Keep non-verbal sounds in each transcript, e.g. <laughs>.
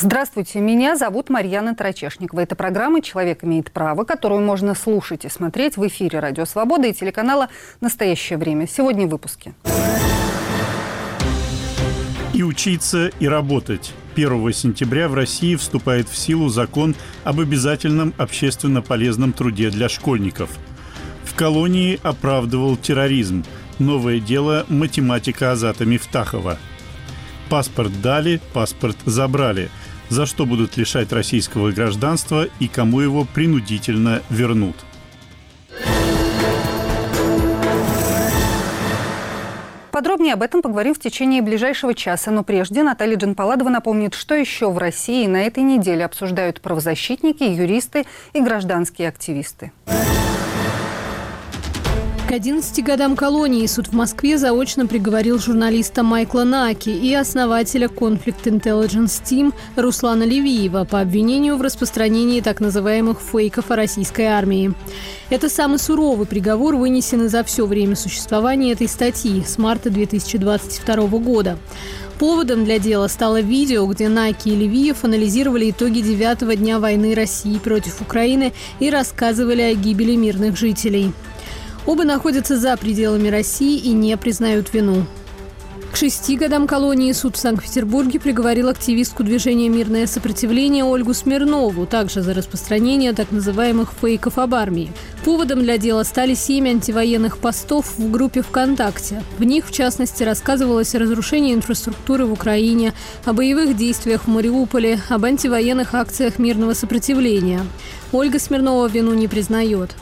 Здравствуйте, меня зовут Марьяна Трачешникова. Это программа «Человек имеет право», которую можно слушать и смотреть в эфире «Радио Свобода» и телеканала «Настоящее время». Сегодня в выпуске. И учиться, и работать. 1 сентября в России вступает в силу закон об обязательном общественно полезном труде для школьников. В колонии оправдывал терроризм. Новое дело математика Азата Мифтахова. Паспорт дали, паспорт забрали – за что будут лишать российского гражданства и кому его принудительно вернут. Подробнее об этом поговорим в течение ближайшего часа. Но прежде Наталья Джанпаладова напомнит, что еще в России на этой неделе обсуждают правозащитники, юристы и гражданские активисты. К 11 годам колонии суд в Москве заочно приговорил журналиста Майкла Наки и основателя Conflict Intelligence Team Руслана Левиева по обвинению в распространении так называемых фейков о российской армии. Это самый суровый приговор, вынесенный за все время существования этой статьи с марта 2022 года. Поводом для дела стало видео, где Наки и Левиев анализировали итоги девятого дня войны России против Украины и рассказывали о гибели мирных жителей. Оба находятся за пределами России и не признают вину. К шести годам колонии суд в Санкт-Петербурге приговорил активистку движения «Мирное сопротивление» Ольгу Смирнову, также за распространение так называемых фейков об армии. Поводом для дела стали семь антивоенных постов в группе ВКонтакте. В них, в частности, рассказывалось о разрушении инфраструктуры в Украине, о боевых действиях в Мариуполе, об антивоенных акциях мирного сопротивления. Ольга Смирнова вину не признает.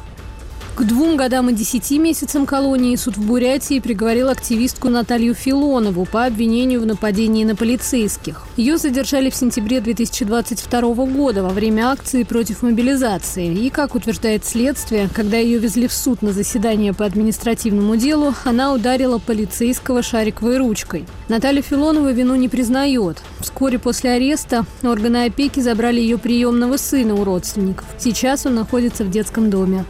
К двум годам и десяти месяцам колонии суд в Бурятии приговорил активистку Наталью Филонову по обвинению в нападении на полицейских. Ее задержали в сентябре 2022 года во время акции против мобилизации. И, как утверждает следствие, когда ее везли в суд на заседание по административному делу, она ударила полицейского шариковой ручкой. Наталья Филонова вину не признает. Вскоре после ареста органы опеки забрали ее приемного сына у родственников. Сейчас он находится в детском доме.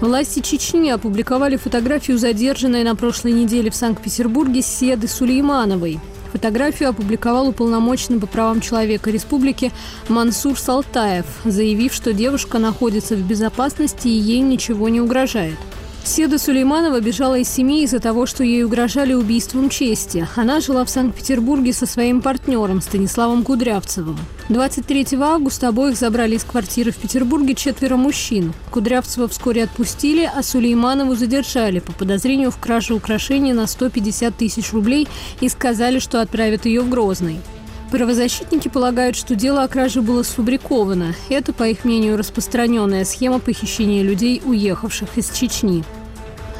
Власти Чечни опубликовали фотографию задержанной на прошлой неделе в Санкт-Петербурге Седы Сулеймановой. Фотографию опубликовал уполномоченный по правам человека республики Мансур Салтаев, заявив, что девушка находится в безопасности и ей ничего не угрожает. Седа Сулейманова бежала из семьи из-за того, что ей угрожали убийством чести. Она жила в Санкт-Петербурге со своим партнером Станиславом Кудрявцевым. 23 августа обоих забрали из квартиры в Петербурге четверо мужчин. Кудрявцева вскоре отпустили, а Сулейманову задержали по подозрению в краже украшений на 150 тысяч рублей и сказали, что отправят ее в Грозный. Правозащитники полагают, что дело о краже было сфабриковано. Это, по их мнению, распространенная схема похищения людей, уехавших из Чечни.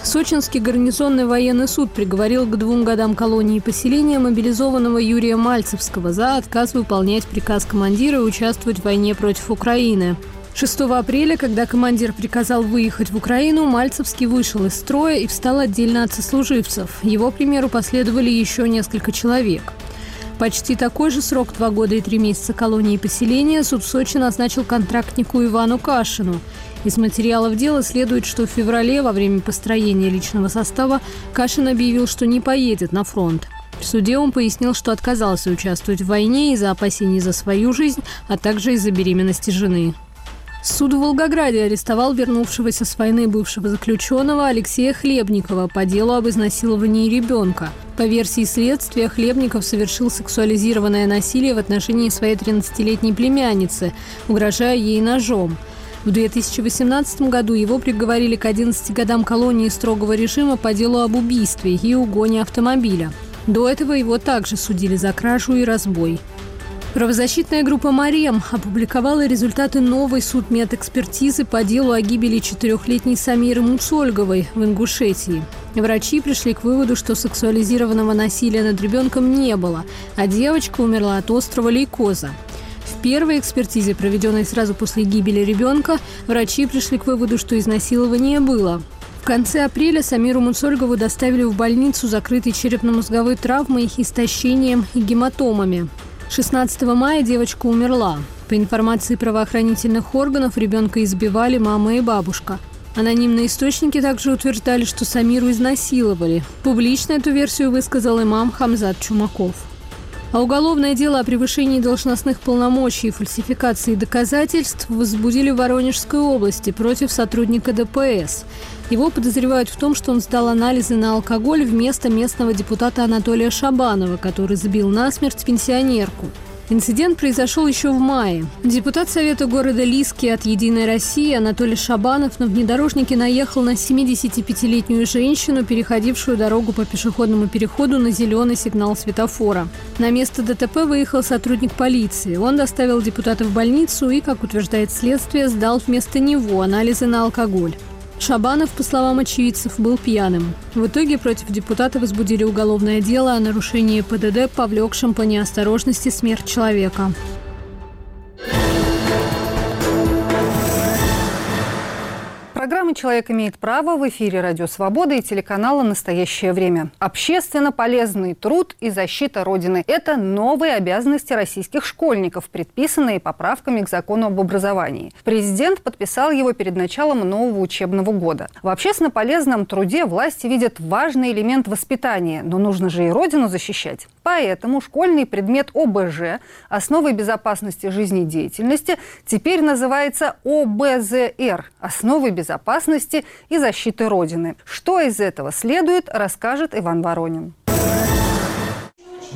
Сочинский гарнизонный военный суд приговорил к двум годам колонии поселения мобилизованного Юрия Мальцевского за отказ выполнять приказ командира и участвовать в войне против Украины. 6 апреля, когда командир приказал выехать в Украину, Мальцевский вышел из строя и встал отдельно от сослуживцев. Его примеру последовали еще несколько человек. Почти такой же срок, два года и три месяца колонии и поселения, суд в Сочи назначил контрактнику Ивану Кашину. Из материалов дела следует, что в феврале, во время построения личного состава, Кашин объявил, что не поедет на фронт. В суде он пояснил, что отказался участвовать в войне из-за опасений за свою жизнь, а также из-за беременности жены. Суд в Волгограде арестовал вернувшегося с войны бывшего заключенного Алексея Хлебникова по делу об изнасиловании ребенка. По версии следствия, Хлебников совершил сексуализированное насилие в отношении своей 13-летней племянницы, угрожая ей ножом. В 2018 году его приговорили к 11 годам колонии строгого режима по делу об убийстве и угоне автомобиля. До этого его также судили за кражу и разбой. Правозащитная группа «Марем» опубликовала результаты новой судмедэкспертизы по делу о гибели четырехлетней Самиры Муцольговой в Ингушетии. Врачи пришли к выводу, что сексуализированного насилия над ребенком не было, а девочка умерла от острого лейкоза. В первой экспертизе, проведенной сразу после гибели ребенка, врачи пришли к выводу, что изнасилования было. В конце апреля Самиру Муцольгову доставили в больницу, закрытой черепно-мозговой травмой, истощением и гематомами. 16 мая девочка умерла. По информации правоохранительных органов, ребенка избивали мама и бабушка. Анонимные источники также утверждали, что Самиру изнасиловали. Публично эту версию высказал имам Хамзат Чумаков. А уголовное дело о превышении должностных полномочий и фальсификации доказательств возбудили в Воронежской области против сотрудника ДПС. Его подозревают в том, что он сдал анализы на алкоголь вместо местного депутата Анатолия Шабанова, который забил насмерть пенсионерку. Инцидент произошел еще в мае. Депутат Совета города Лиски от «Единой России» Анатолий Шабанов на внедорожнике наехал на 75-летнюю женщину, переходившую дорогу по пешеходному переходу на зеленый сигнал светофора. На место ДТП выехал сотрудник полиции. Он доставил депутата в больницу и, как утверждает следствие, сдал вместо него анализы на алкоголь. Шабанов, по словам очевидцев, был пьяным. В итоге против депутата возбудили уголовное дело о нарушении ПДД, повлекшем по неосторожности смерть человека. Программа «Человек имеет право» в эфире «Радио Свобода» и телеканала «Настоящее время». Общественно полезный труд и защита Родины – это новые обязанности российских школьников, предписанные поправками к закону об образовании. Президент подписал его перед началом нового учебного года. В общественно полезном труде власти видят важный элемент воспитания, но нужно же и Родину защищать. Поэтому школьный предмет ОБЖ – основы безопасности жизнедеятельности – теперь называется ОБЗР – основы безопасности безопасности и защиты Родины. Что из этого следует, расскажет Иван Воронин.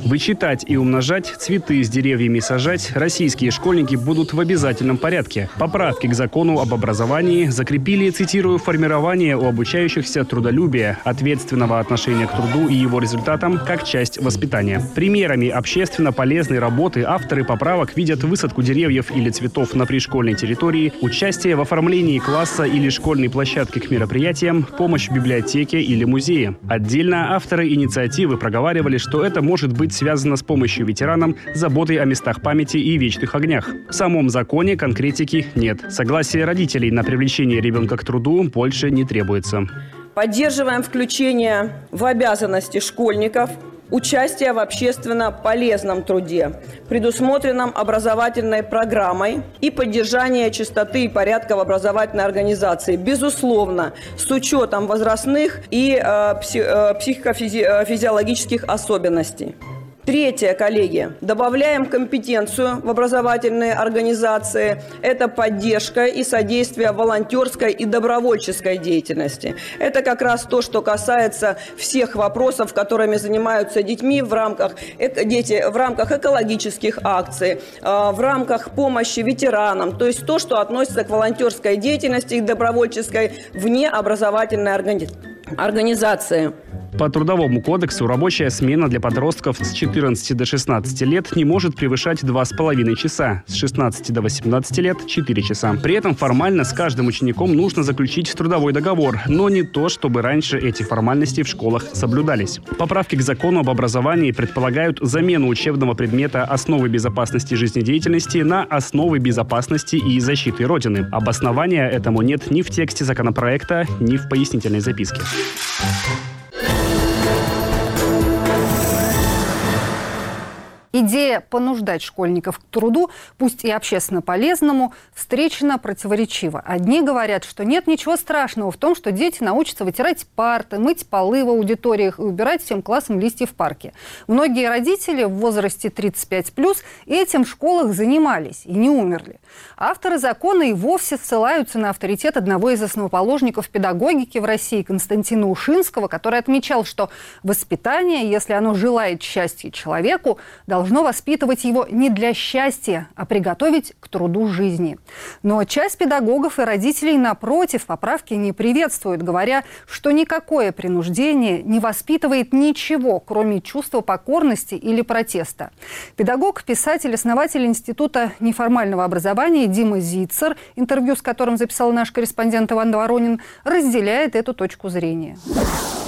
Вычитать и умножать, цветы с деревьями сажать российские школьники будут в обязательном порядке. Поправки к закону об образовании закрепили, цитирую, формирование у обучающихся трудолюбия, ответственного отношения к труду и его результатам как часть воспитания. Примерами общественно полезной работы авторы поправок видят высадку деревьев или цветов на пришкольной территории, участие в оформлении класса или школьной площадки к мероприятиям, помощь в библиотеке или музее. Отдельно авторы инициативы проговаривали, что это может быть быть связано с помощью ветеранам, заботой о местах памяти и вечных огнях. В самом законе конкретики нет. Согласие родителей на привлечение ребенка к труду больше не требуется. Поддерживаем включение в обязанности школьников участие в общественно полезном труде, предусмотренном образовательной программой и поддержание чистоты и порядка в образовательной организации, безусловно, с учетом возрастных и э, э психофизиологических особенностей. Третье, коллеги, добавляем компетенцию в образовательные организации. Это поддержка и содействие волонтерской и добровольческой деятельности. Это как раз то, что касается всех вопросов, которыми занимаются детьми в рамках, дети, в рамках экологических акций, а, в рамках помощи ветеранам. То есть то, что относится к волонтерской деятельности и добровольческой вне образовательной организации. По Трудовому кодексу рабочая смена для подростков с 14 до 16 лет не может превышать 2,5 часа, с 16 до 18 лет – 4 часа. При этом формально с каждым учеником нужно заключить трудовой договор, но не то, чтобы раньше эти формальности в школах соблюдались. Поправки к закону об образовании предполагают замену учебного предмета «Основы безопасности жизнедеятельности» на «Основы безопасности и защиты Родины». Обоснования этому нет ни в тексте законопроекта, ни в пояснительной записке. Идея понуждать школьников к труду, пусть и общественно полезному, встречена противоречиво. Одни говорят, что нет ничего страшного в том, что дети научатся вытирать парты, мыть полы в аудиториях и убирать всем классом листья в парке. Многие родители в возрасте 35+, этим в школах занимались и не умерли. Авторы закона и вовсе ссылаются на авторитет одного из основоположников педагогики в России Константина Ушинского, который отмечал, что воспитание, если оно желает счастья человеку, должно должно воспитывать его не для счастья, а приготовить к труду жизни. Но часть педагогов и родителей, напротив, поправки не приветствуют, говоря, что никакое принуждение не воспитывает ничего, кроме чувства покорности или протеста. Педагог, писатель, основатель Института неформального образования Дима Зицер, интервью с которым записал наш корреспондент Иван Воронин, разделяет эту точку зрения.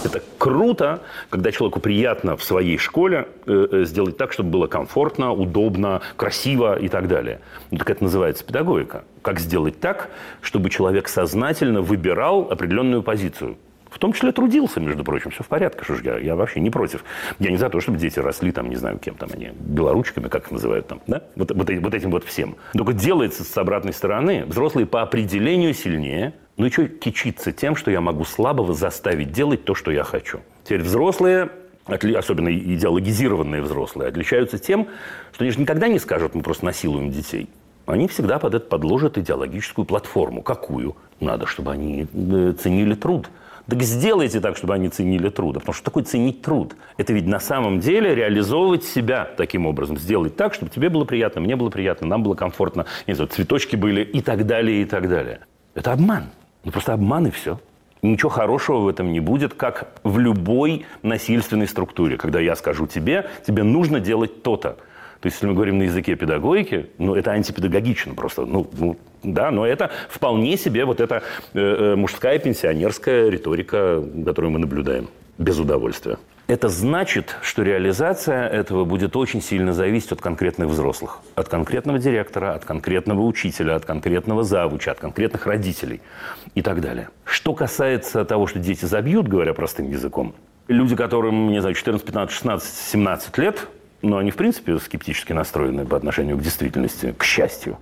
Это круто, когда человеку приятно в своей школе э, э, сделать так, чтобы было комфортно, удобно, красиво и так далее. Ну, так это называется педагогика. Как сделать так, чтобы человек сознательно выбирал определенную позицию. В том числе трудился, между прочим, все в порядке, что ж я, я вообще не против. Я не за то, чтобы дети росли там, не знаю, кем там они, белоручками, как их называют там, да? Вот, вот, вот этим вот всем. Только делается с обратной стороны. Взрослые по определению сильнее, ну и что кичиться тем, что я могу слабого заставить делать то, что я хочу? Теперь взрослые особенно идеологизированные взрослые, отличаются тем, что они же никогда не скажут, мы просто насилуем детей. Они всегда под это подложат идеологическую платформу. Какую? Надо, чтобы они э, ценили труд. Так сделайте так, чтобы они ценили труд. Потому что такое ценить труд? Это ведь на самом деле реализовывать себя таким образом. Сделать так, чтобы тебе было приятно, мне было приятно, нам было комфортно, не знаю, цветочки были и так далее, и так далее. Это обман. Ну, просто обман и все. Ничего хорошего в этом не будет, как в любой насильственной структуре. Когда я скажу тебе, тебе нужно делать то-то. То есть, если мы говорим на языке педагогики, ну, это антипедагогично просто. Ну, ну да, но это вполне себе вот эта э, э, мужская пенсионерская риторика, которую мы наблюдаем без удовольствия. Это значит, что реализация этого будет очень сильно зависеть от конкретных взрослых. От конкретного директора, от конкретного учителя, от конкретного завуча, от конкретных родителей и так далее. Что касается того, что дети забьют, говоря простым языком, люди, которым, не знаю, 14, 15, 16, 17 лет, но они, в принципе, скептически настроены по отношению к действительности, к счастью.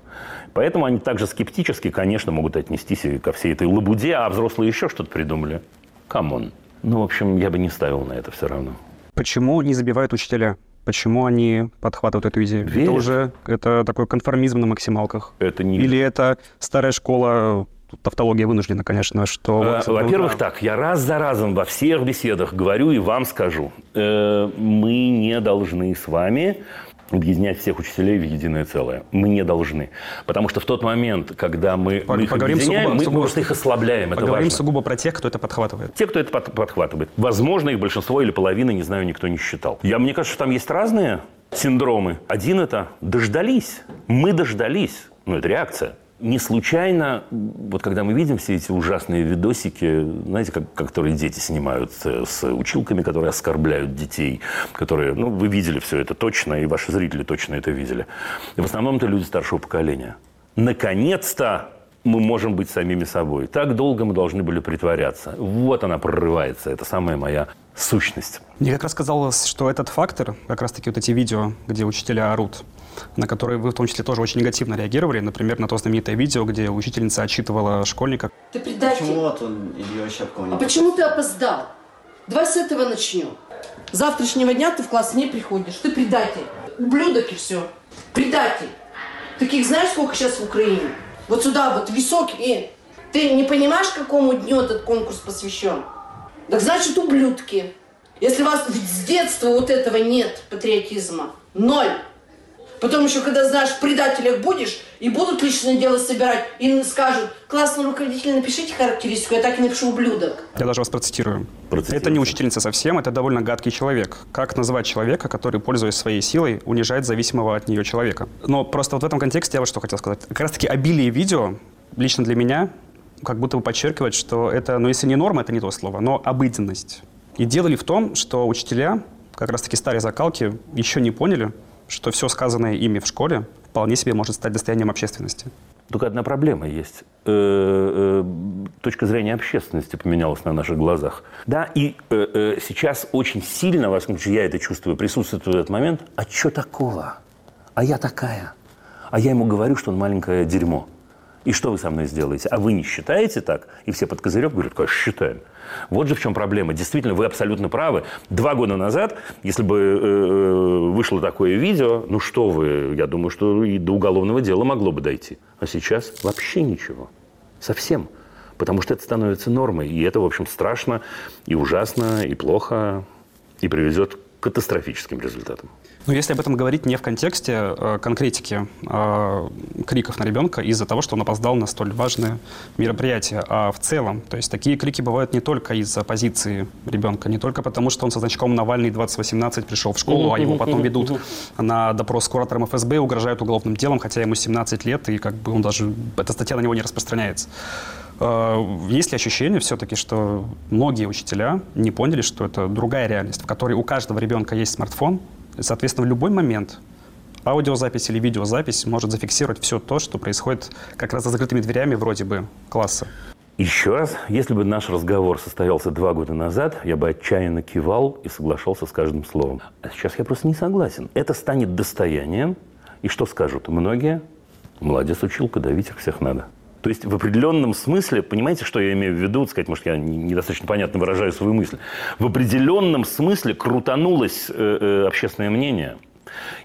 Поэтому они также скептически, конечно, могут отнестись и ко всей этой лабуде, а взрослые еще что-то придумали. Come on. Ну, в общем, я бы не ставил на это все равно. Почему не забивают учителя? Почему они подхватывают эту идею? Верят. Это уже это такой конформизм на максималках. Это не... Или это старая школа тавтология вынуждена, конечно, что... Э, вот, Во-первых, ну, так, я раз за разом во всех беседах говорю и вам скажу. Э, мы не должны с вами объединять всех учителей в единое целое. Мы не должны. Потому что в тот момент, когда мы, мы их Поговорим объединяем, сугубо- мы сугубо- просто их ослабляем. Это Поговорим важно. сугубо про тех, кто это подхватывает. Те, кто это под- подхватывает. Возможно, их большинство или половина, не знаю, никто не считал. Я, мне кажется, что там есть разные синдромы. Один это дождались. Мы дождались. Ну, это реакция. Не случайно, вот когда мы видим все эти ужасные видосики, знаете, как, которые дети снимают э, с училками, которые оскорбляют детей, которые, ну, вы видели все это точно, и ваши зрители точно это видели. И в основном это люди старшего поколения. Наконец-то мы можем быть самими собой. Так долго мы должны были притворяться. Вот она прорывается. Это самая моя сущность. Мне как раз казалось, что этот фактор, как раз-таки вот эти видео, где учителя орут, на которые вы в том числе тоже очень негативно реагировали. Например, на то знаменитое видео, где учительница отчитывала школьника. Ты предатель. Почему вот он Илью Щепкова не А почему ты опоздал? Давай с этого начнем. С завтрашнего дня ты в класс не приходишь. Ты предатель. Ублюдок и все. Предатель. Таких знаешь, сколько сейчас в Украине? Вот сюда вот висок и... Ты не понимаешь, какому дню этот конкурс посвящен? Так значит, ублюдки. Если у вас с детства вот этого нет, патриотизма, ноль. Потом еще, когда знаешь, в предателях будешь, и будут личное дело собирать, и скажут, классный руководитель, напишите характеристику, я так и напишу ублюдок. Я даже вас процитирую. Процитируйте. Это не учительница совсем, это довольно гадкий человек. Как назвать человека, который, пользуясь своей силой, унижает зависимого от нее человека? Но просто вот в этом контексте я вот что хотел сказать. Как раз-таки обилие видео, лично для меня, как будто бы подчеркивает, что это, ну если не норма, это не то слово, но обыденность. И дело ли в том, что учителя, как раз-таки старые закалки, еще не поняли, что все сказанное ими в школе вполне себе может стать достоянием общественности. Только одна проблема есть. Э, э, Точка зрения общественности поменялась на наших глазах. Да, и э, сейчас очень сильно, во всяком случае, я это чувствую, присутствует в этот момент. А что такого? А я такая. А я ему говорю, что он маленькое дерьмо. И что вы со мной сделаете? А вы не считаете так? И все под козырек говорят, конечно, считаем. Вот же в чем проблема. Действительно, вы абсолютно правы. Два года назад, если бы э, э, вышло такое видео, ну что вы, я думаю, что и до уголовного дела могло бы дойти. А сейчас вообще ничего. Совсем. Потому что это становится нормой. И это, в общем, страшно и ужасно, и плохо, и приведет к катастрофическим результатам. Но если об этом говорить не в контексте э, конкретики э, криков на ребенка из-за того, что он опоздал на столь важное мероприятие, а в целом, то есть такие крики бывают не только из-за позиции ребенка, не только потому, что он со значком Навальный 2018 пришел в школу, а его потом ведут на допрос с куратором ФСБ, угрожают уголовным делом, хотя ему 17 лет, и как бы он даже, эта статья на него не распространяется. Э, Есть ли ощущение все-таки, что многие учителя не поняли, что это другая реальность, в которой у каждого ребенка есть смартфон, и, соответственно, в любой момент аудиозапись или видеозапись может зафиксировать все то, что происходит как раз за закрытыми дверями вроде бы класса. Еще раз, если бы наш разговор состоялся два года назад, я бы отчаянно кивал и соглашался с каждым словом. А сейчас я просто не согласен. Это станет достоянием. И что скажут многие? Молодец, училка, давить их всех надо. То есть в определенном смысле, понимаете, что я имею в виду, сказать, может, я недостаточно понятно выражаю свою мысль, в определенном смысле крутанулось э, э, общественное мнение.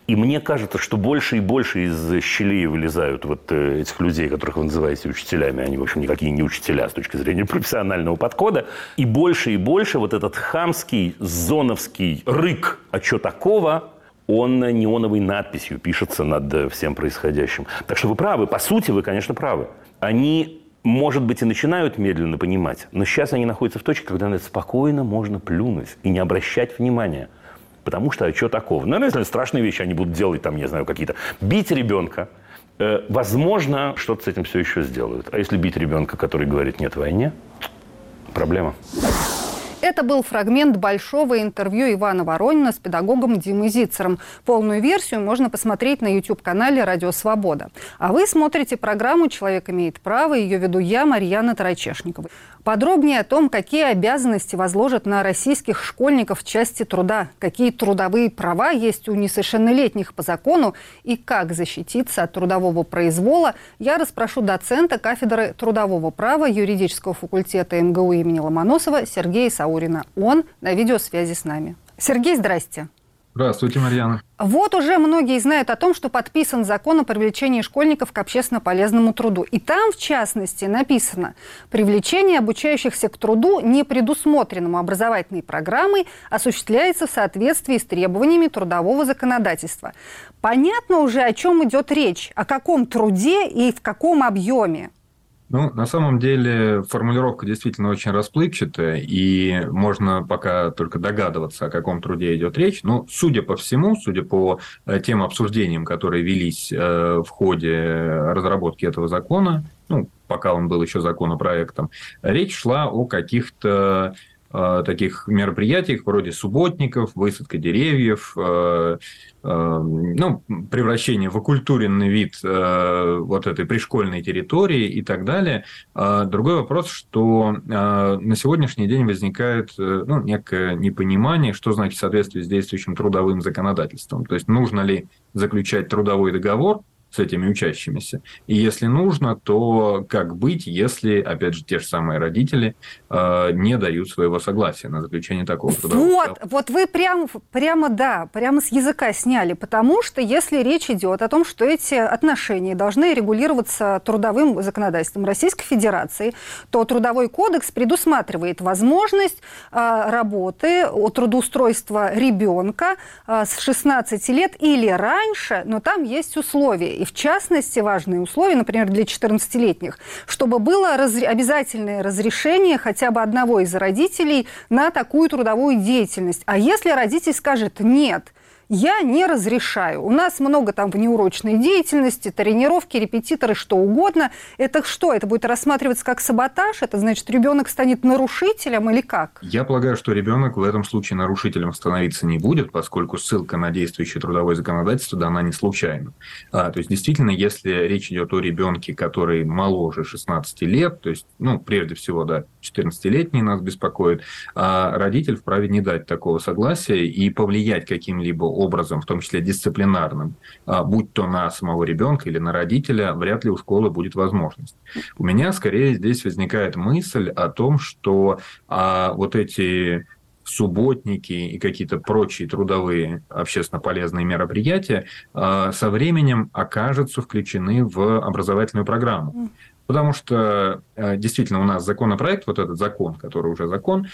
И мне кажется, что больше и больше из щелей вылезают вот э, этих людей, которых вы называете учителями. Они, в общем, никакие не учителя с точки зрения <laughs> профессионального подхода. И больше и больше вот этот хамский, зоновский рык «а что такого?» Он неоновой надписью пишется над всем происходящим. Так что вы правы, по сути вы, конечно, правы они, может быть, и начинают медленно понимать, но сейчас они находятся в точке, когда на это спокойно можно плюнуть и не обращать внимания. Потому что, а что такого? Ну, если страшные вещи они будут делать, там, не знаю, какие-то... Бить ребенка, э, возможно, что-то с этим все еще сделают. А если бить ребенка, который говорит «нет войне», проблема. Это был фрагмент большого интервью Ивана Воронина с педагогом Димой Зицером. Полную версию можно посмотреть на YouTube-канале «Радио Свобода». А вы смотрите программу «Человек имеет право». Ее веду я, Марьяна Тарачешникова. Подробнее о том, какие обязанности возложат на российских школьников в части труда, какие трудовые права есть у несовершеннолетних по закону и как защититься от трудового произвола, я расспрошу доцента кафедры трудового права юридического факультета МГУ имени Ломоносова Сергея Саурина. Он на видеосвязи с нами. Сергей, здрасте. Здравствуйте, Марьяна. Вот уже многие знают о том, что подписан закон о привлечении школьников к общественно полезному труду. И там, в частности, написано, привлечение обучающихся к труду, не предусмотренному образовательной программой, осуществляется в соответствии с требованиями трудового законодательства. Понятно уже, о чем идет речь, о каком труде и в каком объеме. Ну, на самом деле формулировка действительно очень расплывчатая, и можно пока только догадываться, о каком труде идет речь. Но, судя по всему, судя по э, тем обсуждениям, которые велись э, в ходе разработки этого закона, ну, пока он был еще законопроектом, речь шла о каких-то Э, таких мероприятиях вроде субботников, высадка деревьев, ну, превращение в окультуренный вид вот этой пришкольной территории и так далее. Другой вопрос, что на сегодняшний день возникает ну, некое непонимание, что значит в соответствии с действующим трудовым законодательством. То есть нужно ли заключать трудовой договор с этими учащимися. И если нужно, то как быть, если, опять же, те же самые родители э, не дают своего согласия на заключение такого трудового Вот, вот вы прям, прямо, да, прямо с языка сняли, потому что если речь идет о том, что эти отношения должны регулироваться трудовым законодательством Российской Федерации, то Трудовой кодекс предусматривает возможность э, работы, трудоустройства ребенка э, с 16 лет или раньше, но там есть условия. И в частности, важные условия, например, для 14-летних, чтобы было раз... обязательное разрешение хотя бы одного из родителей на такую трудовую деятельность. А если родитель скажет «нет», я не разрешаю. У нас много там внеурочной деятельности, тренировки, репетиторы, что угодно. Это что? Это будет рассматриваться как саботаж? Это значит, ребенок станет нарушителем или как? Я полагаю, что ребенок в этом случае нарушителем становиться не будет, поскольку ссылка на действующее трудовое законодательство дана не случайно. А, то есть, действительно, если речь идет о ребенке, который моложе 16 лет, то есть, ну, прежде всего, да, 14-летний нас беспокоит, а родитель вправе не дать такого согласия и повлиять каким-либо образом, в том числе дисциплинарным, а, будь то на самого ребенка или на родителя, вряд ли у школы будет возможность. У меня скорее здесь возникает мысль о том, что а, вот эти субботники и какие-то прочие трудовые общественно полезные мероприятия а, со временем окажутся включены в образовательную программу. Потому что а, действительно у нас законопроект, вот этот закон, который уже закон,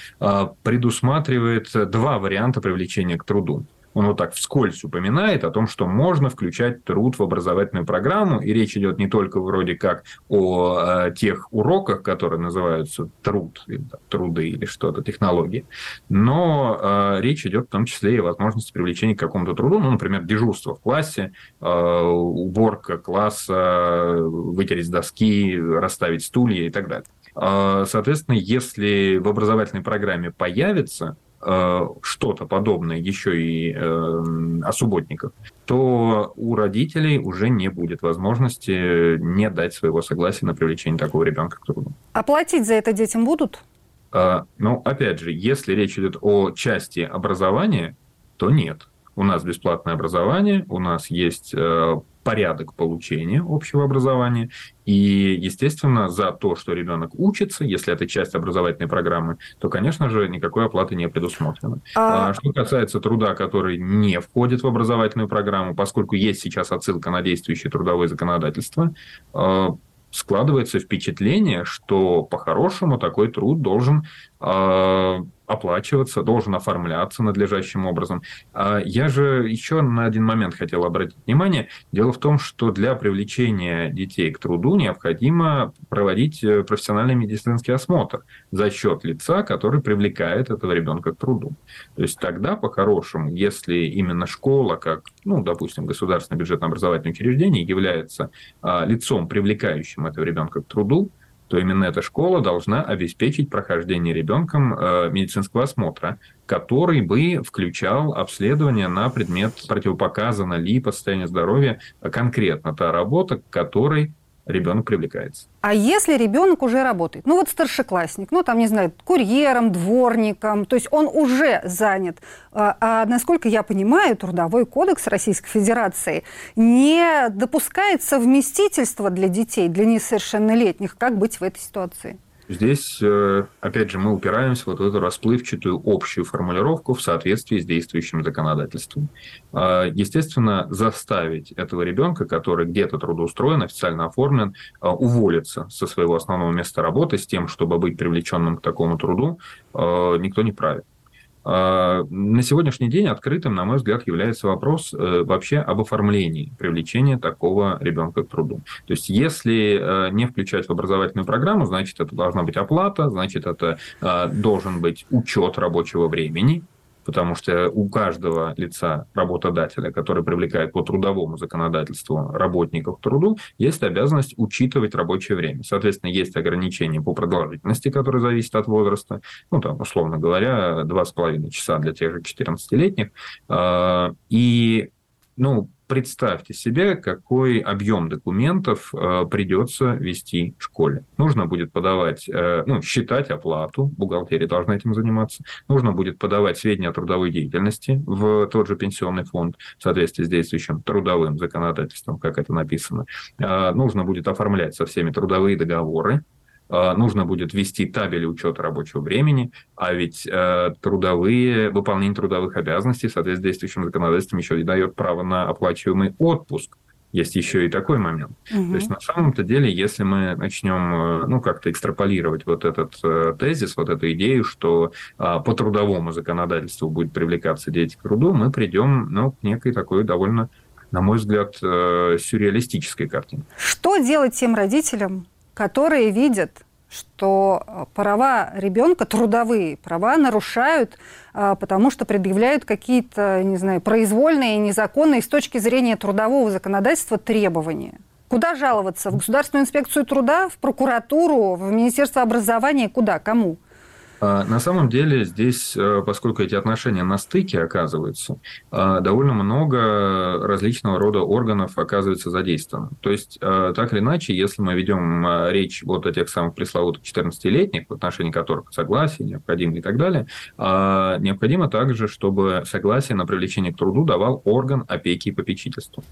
предусматривает два варианта привлечения к труду он вот так вскользь упоминает о том, что можно включать труд в образовательную программу, и речь идет не только вроде как о э, тех уроках, которые называются труд, или, там, труды или что-то, технологии, но э, речь идет в том числе и о возможности привлечения к какому-то труду, ну, например, дежурство в классе, э, уборка класса, вытереть доски, расставить стулья и так далее. Э, соответственно, если в образовательной программе появится что-то подобное еще и э, о субботниках, то у родителей уже не будет возможности не дать своего согласия на привлечение такого ребенка к труду. А платить за это детям будут? А, ну, опять же, если речь идет о части образования, то нет. У нас бесплатное образование, у нас есть э, порядок получения общего образования. И, естественно, за то, что ребенок учится, если это часть образовательной программы, то, конечно же, никакой оплаты не предусмотрено. А... а что касается труда, который не входит в образовательную программу, поскольку есть сейчас отсылка на действующее трудовое законодательство, э, складывается впечатление, что по-хорошему такой труд должен оплачиваться, должен оформляться надлежащим образом. А я же еще на один момент хотел обратить внимание. Дело в том, что для привлечения детей к труду необходимо проводить э, профессиональный медицинский осмотр за счет лица, который привлекает этого ребенка к труду. То есть тогда, по-хорошему, если именно школа, как, ну, допустим, государственное бюджетно-образовательное учреждение, является а, лицом, привлекающим этого ребенка к труду, то именно эта школа должна обеспечить прохождение ребенком э, медицинского осмотра, который бы включал обследование на предмет противопоказано ли по состоянию здоровья конкретно та работа, к которой ребенок привлекается. А если ребенок уже работает, ну вот старшеклассник, ну там, не знаю, курьером, дворником, то есть он уже занят. А, а насколько я понимаю, Трудовой кодекс Российской Федерации не допускает совместительства для детей, для несовершеннолетних. Как быть в этой ситуации? Здесь, э, опять же, мы упираемся вот в эту расплывчатую общую формулировку в соответствии с действующим законодательством. А, естественно, заставить этого ребенка, который где-то трудоустроен, официально оформлен, а, уволиться со своего основного места работы с тем, чтобы быть привлеченным к такому труду, а, никто не правит. А, на сегодняшний день открытым, на мой взгляд, является вопрос э, вообще об оформлении привлечения такого ребенка к труду. То есть, если э, не включать в образовательную программу, значит, это должна быть оплата, значит, это э, должен быть учет рабочего времени, потому что у каждого лица работодателя, который привлекает по трудовому законодательству работников к труду, есть обязанность учитывать рабочее время. Соответственно, есть ограничения по продолжительности, которые зависят от возраста. Ну, там, условно говоря, 2,5 часа для тех же 14-летних. А, и ну, представьте себе, какой объем документов э, придется вести в школе. Нужно будет подавать, э, ну, считать оплату, бухгалтерия должна этим заниматься. Нужно будет подавать сведения о трудовой деятельности в тот же пенсионный фонд в соответствии с действующим трудовым законодательством, как это написано. Э, нужно будет оформлять со всеми трудовые договоры, нужно будет вести табели учета рабочего времени, а ведь э, трудовые, выполнение трудовых обязанностей в соответствии с действующим законодательством еще и дает право на оплачиваемый отпуск. Есть еще и такой момент. Угу. То есть на самом-то деле, если мы начнем э, ну, как-то экстраполировать вот этот э, тезис, вот эту идею, что э, по трудовому законодательству будет привлекаться дети к труду, мы придем ну, к некой такой довольно на мой взгляд, э, сюрреалистической картине. Что делать тем родителям, которые видят, что э, права ребенка, трудовые права нарушают, э, потому что предъявляют какие-то, не знаю, произвольные, незаконные с точки зрения трудового законодательства требования. Куда жаловаться? В Государственную инспекцию труда, в прокуратуру, в Министерство образования? Куда? Кому? А, на самом деле здесь, э, поскольку эти отношения на стыке оказываются, а, довольно много различного рода органов оказывается задействовано. То есть, а, так или иначе, если мы ведем речь вот о тех самых пресловутых 14-летних, в отношении которых согласие необходимо и так далее, необходимо также, чтобы согласие на привлечение к труду давал орган опеки и попечительства.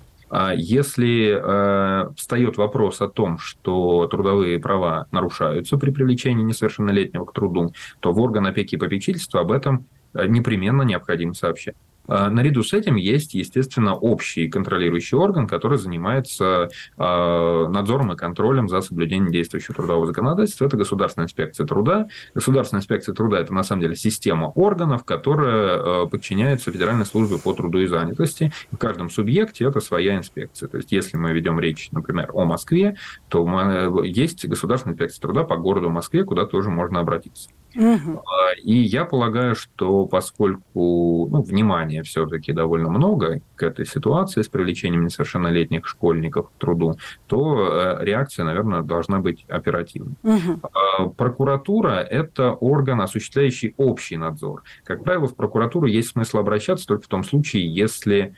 Если встает вопрос о том, что трудовые права нарушаются при привлечении несовершеннолетнего к труду, то в орган опеки и попечительства об этом э, непременно необходимо сообщать. А, наряду с этим есть, естественно, общий контролирующий орган, который занимается а, надзором и контролем за соблюдением действующего трудового законодательства. Это Государственная инспекция труда. Государственная инспекция труда – это, на самом деле, система органов, которая а, подчиняется Федеральной службе по труду и занятости. В каждом субъекте это своя инспекция. То есть, если мы ведем речь, например, о Москве, то есть Государственная инспекция труда по городу Москве, куда тоже можно обратиться. Угу. И я полагаю, что поскольку ну, внимания все-таки довольно много к этой ситуации с привлечением несовершеннолетних школьников к труду, то э, реакция, наверное, должна быть оперативной. Угу. Прокуратура – это орган, осуществляющий общий надзор. Как правило, в прокуратуру есть смысл обращаться только в том случае, если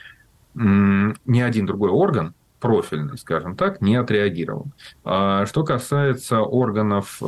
ни один другой орган профильный, скажем так, не отреагировал. А что касается органов, э,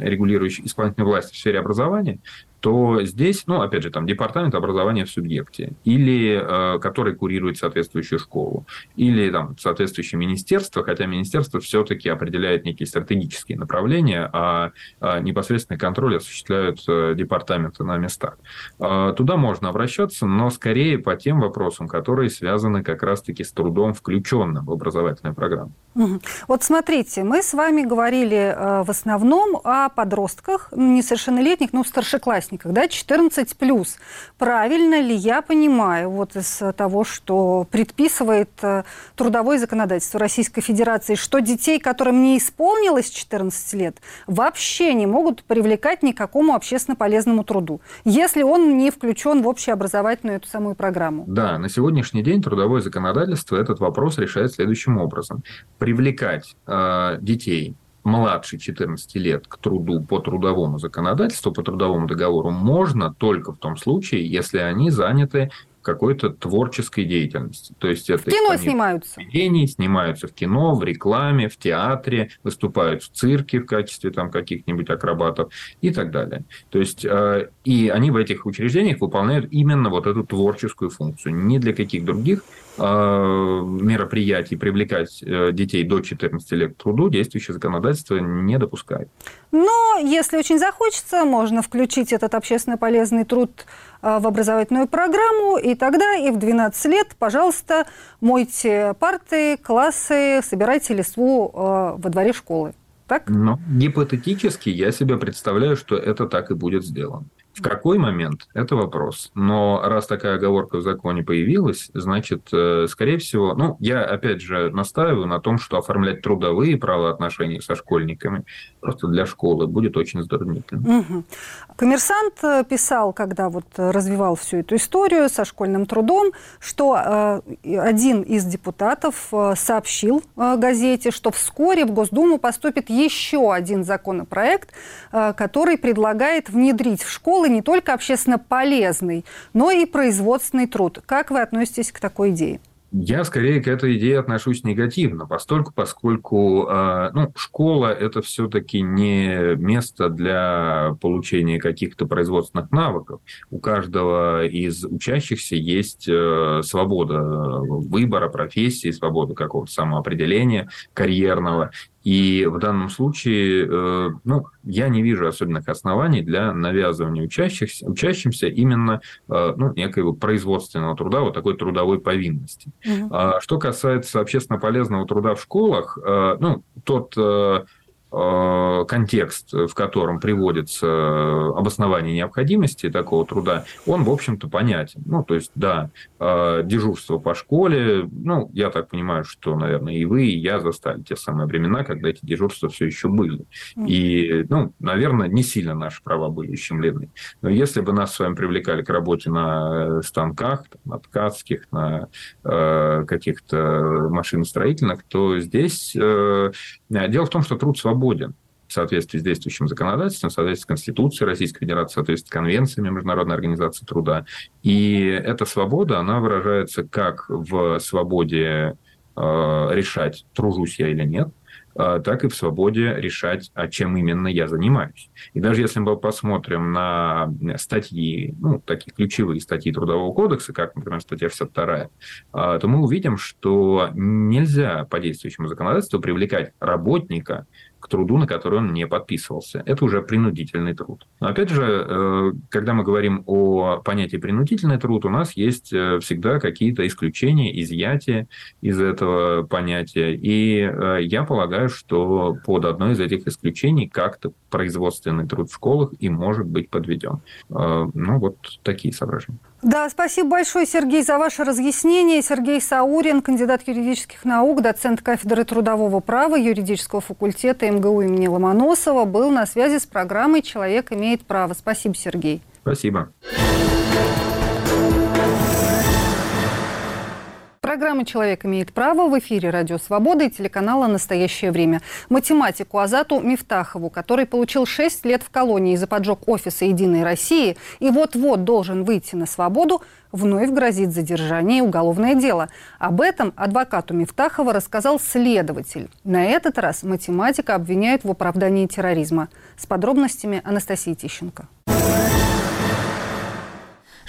регулирующих исполнительной власти в сфере образования, то здесь, ну, опять же, там департамент образования в субъекте, или э, который курирует соответствующую школу, или там соответствующее министерство, хотя министерство все-таки определяет некие стратегические направления, а, а непосредственный контроль осуществляют э, департаменты на местах. Э, туда можно обращаться, но скорее по тем вопросам, которые связаны как раз-таки с трудом, включенным в образовательную программу. Вот смотрите, мы с вами говорили э, в основном о подростках, несовершеннолетних, ну, старшеклассниках, да, 14 плюс. Правильно ли я понимаю, вот из того, что предписывает э, трудовое законодательство Российской Федерации, что детей, которым не исполнилось 14 лет, вообще не могут привлекать никакому общественно полезному труду, если он не включен в общеобразовательную эту самую программу? Да, на сегодняшний день трудовое законодательство этот вопрос решает следующим образом привлекать э, детей младше 14 лет к труду по трудовому законодательству, по трудовому договору можно только в том случае, если они заняты какой-то творческой деятельности. То есть это в кино снимаются. Поведений, снимаются в кино, в рекламе, в театре, выступают в цирке в качестве там каких-нибудь акробатов и так далее. То есть э, и они в этих учреждениях выполняют именно вот эту творческую функцию. Не для каких других э, мероприятий привлекать э, детей до 14 лет к труду действующее законодательство не допускает. Но если очень захочется, можно включить этот общественно полезный труд в образовательную программу, и тогда и в 12 лет, пожалуйста, мойте парты, классы, собирайте листву э, во дворе школы. Так? Но гипотетически я себе представляю, что это так и будет сделано. В какой момент – это вопрос. Но раз такая оговорка в законе появилась, значит, э, скорее всего, ну, я опять же настаиваю на том, что оформлять трудовые правоотношения со школьниками просто для школы будет очень затруднительно. Угу. Коммерсант э, писал, когда вот развивал всю эту историю со школьным трудом, что э, один из депутатов сообщил газете, что вскоре в Госдуму поступит еще один законопроект, который предлагает внедрить в школы не только общественно полезный, но и производственный труд. Как вы относитесь к такой идее? Я скорее к этой идее отношусь негативно, поскольку, поскольку э, ну, школа это все-таки не место для получения каких-то производственных навыков. У каждого из учащихся есть э, свобода выбора профессии, свобода какого-то самоопределения карьерного. И в данном случае, э, ну, я не вижу особенных оснований для навязывания учащихся, учащимся именно э, ну, некоего производственного труда, вот такой трудовой повинности. Угу. Что касается общественно полезного труда в школах, э, ну, тот контекст, в котором приводится обоснование необходимости такого труда, он, в общем-то, понятен. Ну, то есть, да, э, дежурство по школе, ну, я так понимаю, что, наверное, и вы, и я застали те самые времена, когда эти дежурства все еще были. И, ну, наверное, не сильно наши права были ущемлены. Но если бы нас с вами привлекали к работе на станках, на ткацких, на э, каких-то машиностроительных, то здесь э, дело в том, что труд свободен свободен в соответствии с действующим законодательством, в соответствии с Конституцией Российской Федерации, в соответствии с конвенциями Международной организации труда. И эта свобода, она выражается как в свободе э, решать, тружусь я или нет, э, так и в свободе решать, а чем именно я занимаюсь. И даже если мы посмотрим на статьи, ну, такие ключевые статьи Трудового кодекса, как, например, статья 62, э, то мы увидим, что нельзя по действующему законодательству привлекать работника к труду, на который он не подписывался. Это уже принудительный труд. Но опять же, э, когда мы говорим о понятии принудительный труд, у нас есть э, всегда какие-то исключения, изъятия из этого понятия. И э, я полагаю, что под одно из этих исключений как-то производственный труд в школах и может быть подведен. Ну, вот такие соображения. Да, спасибо большое, Сергей, за ваше разъяснение. Сергей Саурин, кандидат юридических наук, доцент кафедры трудового права юридического факультета МГУ имени Ломоносова, был на связи с программой «Человек имеет право». Спасибо, Сергей. Спасибо. Программа «Человек имеет право» в эфире «Радио Свобода» и телеканала «Настоящее время». Математику Азату Мифтахову, который получил 6 лет в колонии за поджог офиса «Единой России» и вот-вот должен выйти на свободу, вновь грозит задержание и уголовное дело. Об этом адвокату Мифтахова рассказал следователь. На этот раз математика обвиняют в оправдании терроризма. С подробностями Анастасии Тищенко.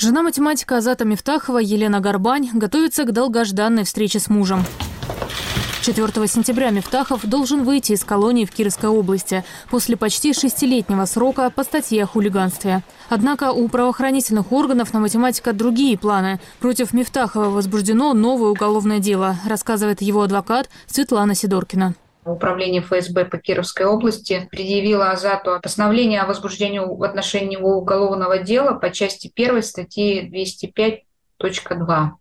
Жена математика Азата Мифтахова Елена Горбань готовится к долгожданной встрече с мужем. 4 сентября Мифтахов должен выйти из колонии в Кировской области после почти шестилетнего срока по статье о хулиганстве. Однако у правоохранительных органов на математика другие планы. Против Мифтахова возбуждено новое уголовное дело, рассказывает его адвокат Светлана Сидоркина. Управление ФСБ по Кировской области предъявило Азату постановление о возбуждении в отношении его уголовного дела по части 1 статьи 205.2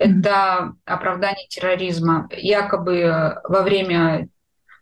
это оправдание терроризма. Якобы во время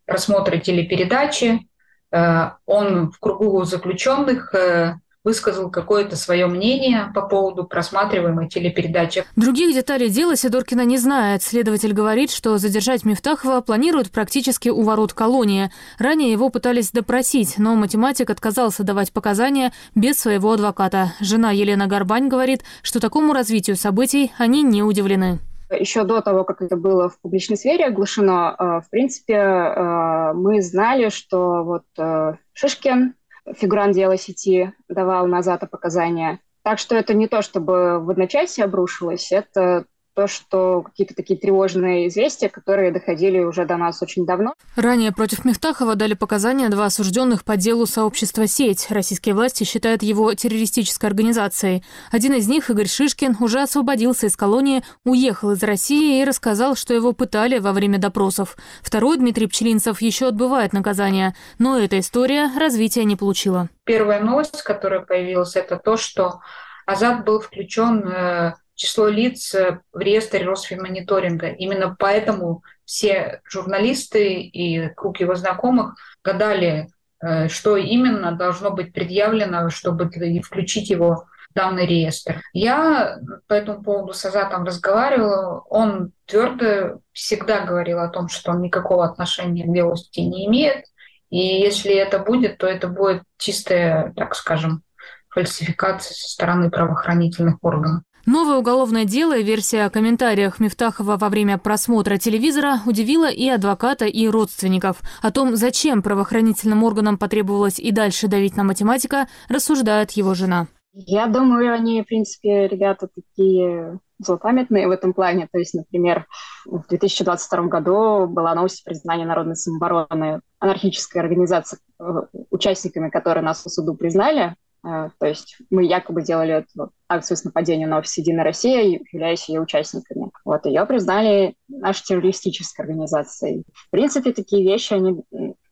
просмотра телепередачи э, он в кругу заключенных э, высказал какое-то свое мнение по поводу просматриваемой телепередачи. Других деталей дела Сидоркина не знает. Следователь говорит, что задержать Мифтахова планируют практически у ворот колонии. Ранее его пытались допросить, но математик отказался давать показания без своего адвоката. Жена Елена Горбань говорит, что такому развитию событий они не удивлены. Еще до того, как это было в публичной сфере оглашено, э, в принципе, э, мы знали, что вот э, Шишкин фигурант дела сети давал назад показания. Так что это не то, чтобы в одночасье обрушилось, это то, что какие-то такие тревожные известия, которые доходили уже до нас очень давно. Ранее против Мехтахова дали показания два осужденных по делу сообщества «Сеть». Российские власти считают его террористической организацией. Один из них, Игорь Шишкин, уже освободился из колонии, уехал из России и рассказал, что его пытали во время допросов. Второй, Дмитрий Пчелинцев, еще отбывает наказание. Но эта история развития не получила. Первая новость, которая появилась, это то, что Азат был включен э, число лиц э, в реестре Росфинмониторинга. Именно поэтому все журналисты и круг его знакомых гадали, э, что именно должно быть предъявлено, чтобы включить его в данный реестр. Я по этому поводу с Азатом разговаривала. Он твердо всегда говорил о том, что он никакого отношения к делу не имеет. И если это будет, то это будет чистая, так скажем, фальсификация со стороны правоохранительных органов. Новое уголовное дело и версия о комментариях Мифтахова во время просмотра телевизора удивила и адвоката, и родственников. О том, зачем правоохранительным органам потребовалось и дальше давить на математика, рассуждает его жена. Я думаю, они, в принципе, ребята такие злопамятные в этом плане. То есть, например, в 2022 году была новость признания Народной самообороны анархической организации, э, участниками которой нас по суду признали. Э, то есть мы якобы делали эту акцию с нападением на офис «Единая Россия», являясь ее участниками. Вот ее признали нашей террористической организацией. В принципе, такие вещи, они,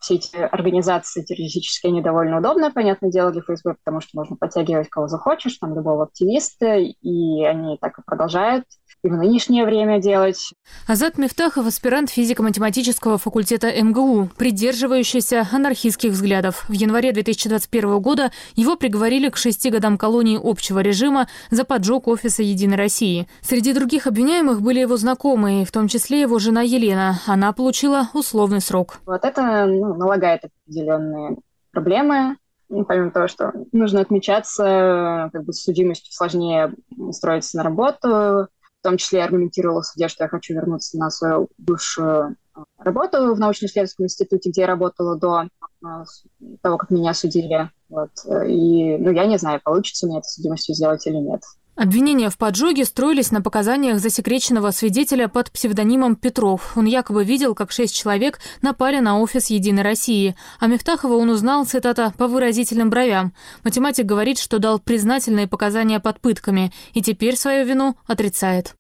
все эти организации террористические, они довольно удобно, понятное дело, для ФСБ, потому что можно подтягивать кого захочешь, там любого активиста, и они так и продолжают и в нынешнее время делать. Азат Мифтахов – аспирант физико-математического факультета МГУ, придерживающийся анархистских взглядов. В январе 2021 года его приговорили к шести годам колонии общего режима за поджог офиса «Единой России». Среди других обвиняемых были его знакомые, в том числе его жена Елена. Она получила условный срок. Вот это ну, налагает определенные проблемы ну, помимо того, что нужно отмечаться, как бы с судимостью сложнее устроиться на работу, том числе аргументировала в что я хочу вернуться на свою бывшую а, работу в научно-исследовательском институте, где я работала до а, того, как меня осудили. Вот. И ну, я не знаю, получится мне это судимостью сделать или нет. Обвинения в поджоге строились на показаниях засекреченного свидетеля под псевдонимом Петров. Он якобы видел, как шесть человек напали на офис «Единой России». А Мифтахова он узнал, цитата, «по выразительным бровям». Математик говорит, что дал признательные показания под пытками и теперь свою вину отрицает.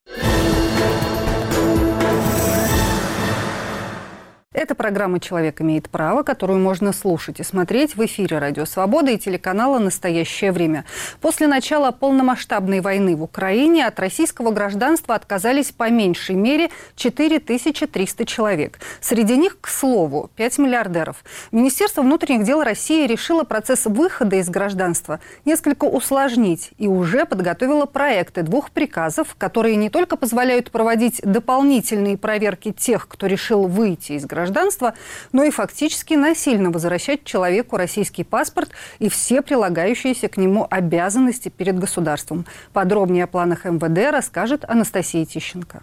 Это программа «Человек имеет право», которую можно слушать и смотреть в эфире «Радио Свобода» и телеканала «Настоящее время». После начала полномасштабной войны в Украине от российского гражданства отказались по меньшей мере 4300 человек. Среди них, к слову, 5 миллиардеров. Министерство внутренних дел России решило процесс выхода из гражданства несколько усложнить и уже подготовило проекты двух приказов, которые не только позволяют проводить дополнительные проверки тех, кто решил выйти из гражданства, гражданства, но и фактически насильно возвращать человеку российский паспорт и все прилагающиеся к нему обязанности перед государством. Подробнее о планах МВД расскажет Анастасия Тищенко.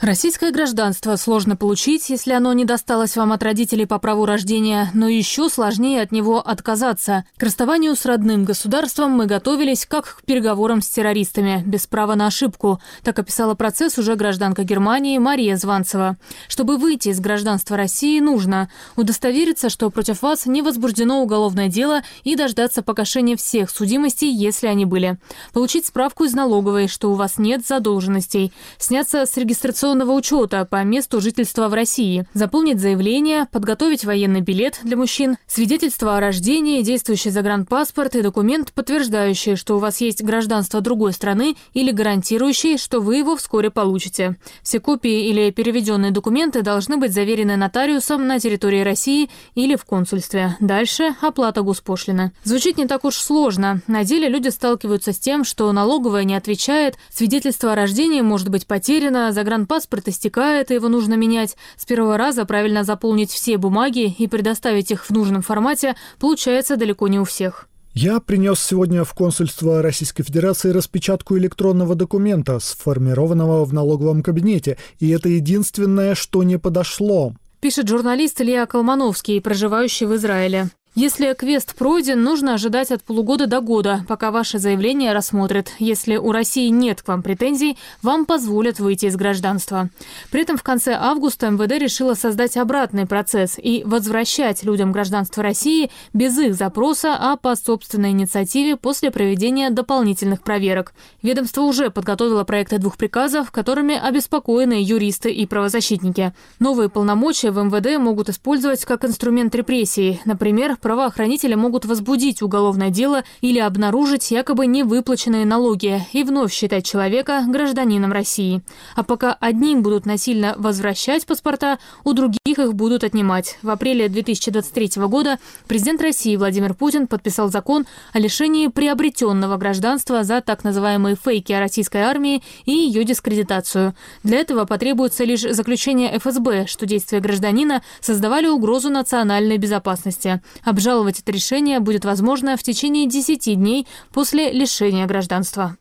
Российское гражданство сложно получить, если оно не досталось вам от родителей по праву рождения, но еще сложнее от него отказаться. К расставанию с родным государством мы готовились как к переговорам с террористами, без права на ошибку. Так описала процесс уже гражданка Германии Мария Званцева. Чтобы выйти из гражданства России, нужно удостовериться, что против вас не возбуждено уголовное дело и дождаться погашения всех судимостей, если они были. Получить справку из налоговой, что у вас нет задолженностей. Сняться с регистрационного миграционного учета по месту жительства в России, заполнить заявление, подготовить военный билет для мужчин, свидетельство о рождении, действующий загранпаспорт и документ, подтверждающий, что у вас есть гражданство другой страны или гарантирующий, что вы его вскоре получите. Все копии или переведенные документы должны быть заверены нотариусом на территории России или в консульстве. Дальше оплата госпошлины. Звучит не так уж сложно. На деле люди сталкиваются с тем, что налоговая не отвечает, свидетельство о рождении может быть потеряно, загранпаспорт паспорт истекает, и его нужно менять. С первого раза правильно заполнить все бумаги и предоставить их в нужном формате получается далеко не у всех. Я принес сегодня в консульство Российской Федерации распечатку электронного документа, сформированного в налоговом кабинете, и это единственное, что не подошло. Пишет журналист Илья Колмановский, проживающий в Израиле. Если квест пройден, нужно ожидать от полугода до года, пока ваше заявление рассмотрят. Если у России нет к вам претензий, вам позволят выйти из гражданства. При этом в конце августа МВД решила создать обратный процесс и возвращать людям гражданство России без их запроса, а по собственной инициативе после проведения дополнительных проверок. Ведомство уже подготовило проекты двух приказов, которыми обеспокоены юристы и правозащитники. Новые полномочия в МВД могут использовать как инструмент репрессий. Например, правоохранители могут возбудить уголовное дело или обнаружить якобы невыплаченные налоги и вновь считать человека гражданином России. А пока одним будут насильно возвращать паспорта, у других их будут отнимать. В апреле 2023 года президент России Владимир Путин подписал закон о лишении приобретенного гражданства за так называемые фейки о российской армии и ее дискредитацию. Для этого потребуется лишь заключение ФСБ, что действия гражданина создавали угрозу национальной безопасности. Обжаловать это решение будет возможно в течение 10 дней после лишения гражданства.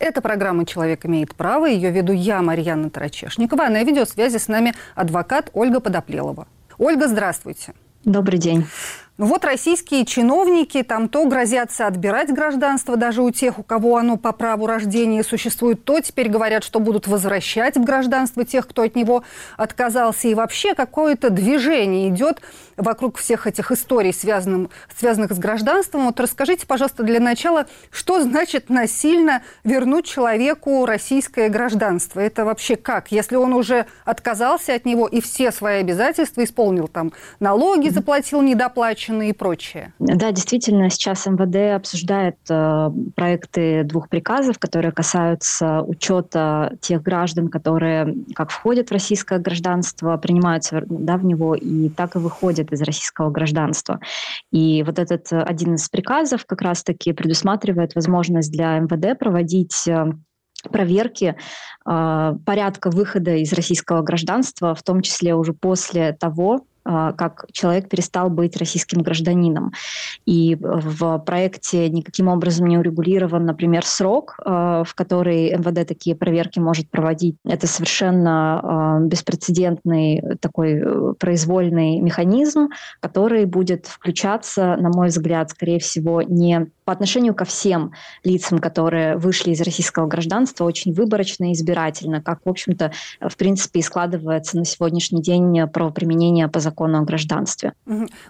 Это программа «Человек имеет право». Ее веду я, Марьяна Тарачешникова. А на видеосвязи с нами адвокат Ольга Подоплелова. Ольга, здравствуйте. Добрый день. Ну вот российские чиновники там то грозятся отбирать гражданство даже у тех, у кого оно по праву рождения существует, то теперь говорят, что будут возвращать в гражданство тех, кто от него отказался. И вообще какое-то движение идет вокруг всех этих историй, связанных, связанных с гражданством. Вот расскажите, пожалуйста, для начала, что значит насильно вернуть человеку российское гражданство? Это вообще как? Если он уже отказался от него и все свои обязательства исполнил, там налоги заплатил недоплаченные, и прочее. Да, действительно, сейчас МВД обсуждает э, проекты двух приказов, которые касаются учета тех граждан, которые как входят в российское гражданство, принимаются да, в него и так и выходят из российского гражданства. И вот этот один из приказов как раз-таки предусматривает возможность для МВД проводить э, проверки э, порядка выхода из российского гражданства, в том числе уже после того, как человек перестал быть российским гражданином. И в проекте никаким образом не урегулирован, например, срок, а, в который МВД такие проверки может проводить. Это совершенно а, беспрецедентный такой э, произвольный механизм, который будет включаться, на мой взгляд, скорее всего, не по отношению ко всем лицам, которые вышли из российского гражданства, очень выборочно и избирательно, как, в общем-то, в принципе, и складывается на сегодняшний день правоприменение по закону о гражданстве.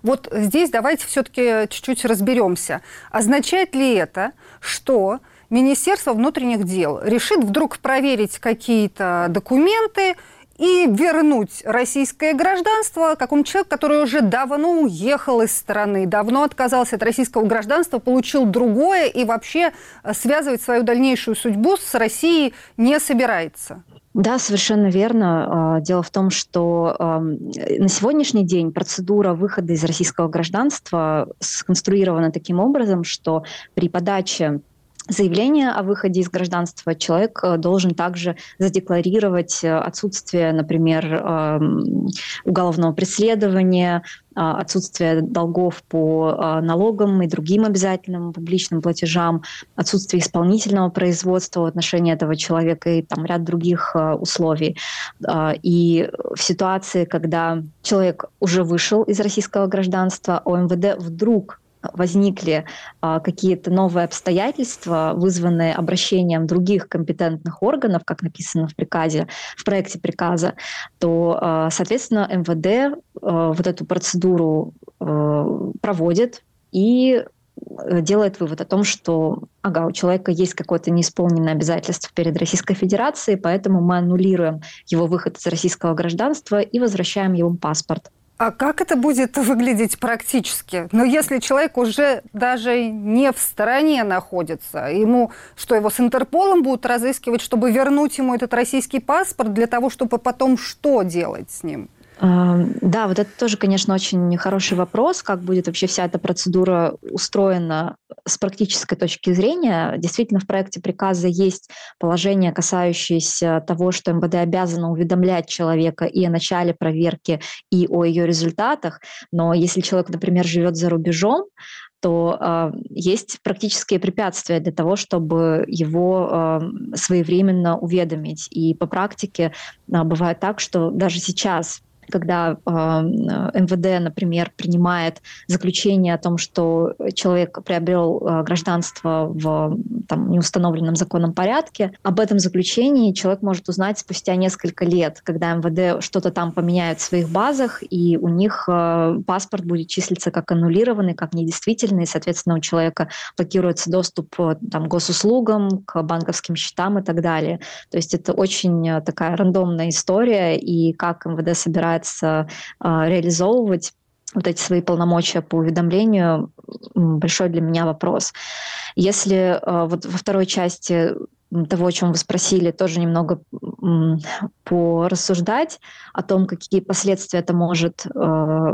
Вот здесь давайте все-таки чуть-чуть разберемся. Означает ли это, что Министерство внутренних дел решит вдруг проверить какие-то документы, и вернуть российское гражданство какому-то человеку, который уже давно уехал из страны, давно отказался от российского гражданства, получил другое и вообще э, связывать свою дальнейшую судьбу с Россией не собирается. Да, совершенно верно. А, дело в том, что на сегодняшний день процедура выхода из российского гражданства сконструирована таким образом, что при подаче заявление о выходе из гражданства, человек э, должен также задекларировать э, отсутствие, например, эм, уголовного преследования, э, отсутствие долгов по налогам и другим обязательным публичным платежам, отсутствие исполнительного производства в отношении этого человека и там ряд других условий. И в ситуации, когда человек уже вышел из российского гражданства, ОМВД вдруг возникли а, какие-то новые обстоятельства, вызванные обращением других компетентных органов, как написано в приказе, в проекте приказа, то, а, соответственно, МВД а, вот эту процедуру а, проводит и э, делает вывод о том, что ага, у человека есть какое-то неисполненное обязательство перед Российской Федерацией, поэтому мы аннулируем его выход из российского гражданства и возвращаем ему паспорт. А как это будет выглядеть практически? Но ну, если человек уже даже не в стороне находится, ему что, его с Интерполом будут разыскивать, чтобы вернуть ему этот российский паспорт для того, чтобы потом что делать с ним? Да, вот это тоже, конечно, очень хороший вопрос, как будет вообще вся эта процедура устроена с практической точки зрения. Действительно, в проекте приказа есть положение, касающееся того, что МВД обязано уведомлять человека и о начале проверки, и о ее результатах. Но если человек, например, живет за рубежом, то э, есть практические препятствия для того, чтобы его э, своевременно уведомить. И по практике э, бывает так, что даже сейчас когда э, МВД, например, принимает заключение о том, что человек приобрел э, гражданство в там, неустановленном законном порядке, об этом заключении человек может узнать спустя несколько лет, когда МВД что-то там поменяет в своих базах, и у них э, паспорт будет числиться как аннулированный, как недействительный, и, соответственно, у человека блокируется доступ там, к госуслугам, к банковским счетам и так далее. То есть это очень такая рандомная история, и как МВД собирает пытается а, реализовывать вот эти свои полномочия по уведомлению, большой для меня вопрос. Если а, вот во второй части того, о чем вы спросили, тоже немного порассуждать о том, какие последствия это может э,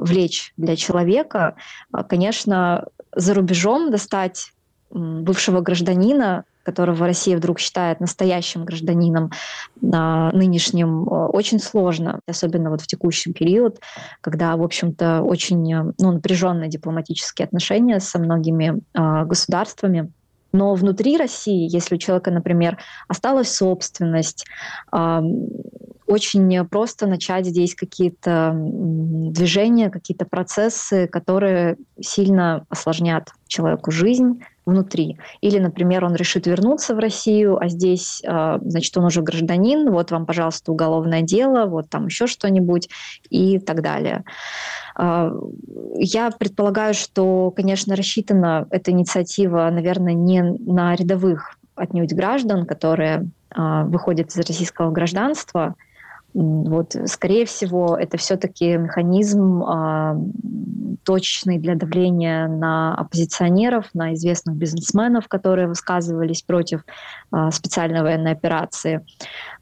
влечь для человека. Конечно, за рубежом достать бывшего гражданина которого Россия вдруг считает настоящим гражданином на нынешнем, э, очень сложно, особенно вот в текущий период, когда, в общем-то, очень э, ну, напряженные дипломатические отношения со многими э, государствами. Но внутри России, если у человека, например, осталась собственность, очень просто начать здесь какие-то движения, какие-то процессы, которые сильно осложнят человеку жизнь, внутри. Или, например, он решит вернуться в Россию, а здесь, а, значит, он уже гражданин, вот вам, пожалуйста, уголовное дело, вот там еще что-нибудь и так далее. А, я предполагаю, что, конечно, рассчитана эта инициатива, наверное, не на рядовых отнюдь граждан, которые а, выходят из российского гражданства, вот, скорее всего, это все-таки механизм э, точечный для давления на оппозиционеров, на известных бизнесменов, которые высказывались против э, специальной военной операции.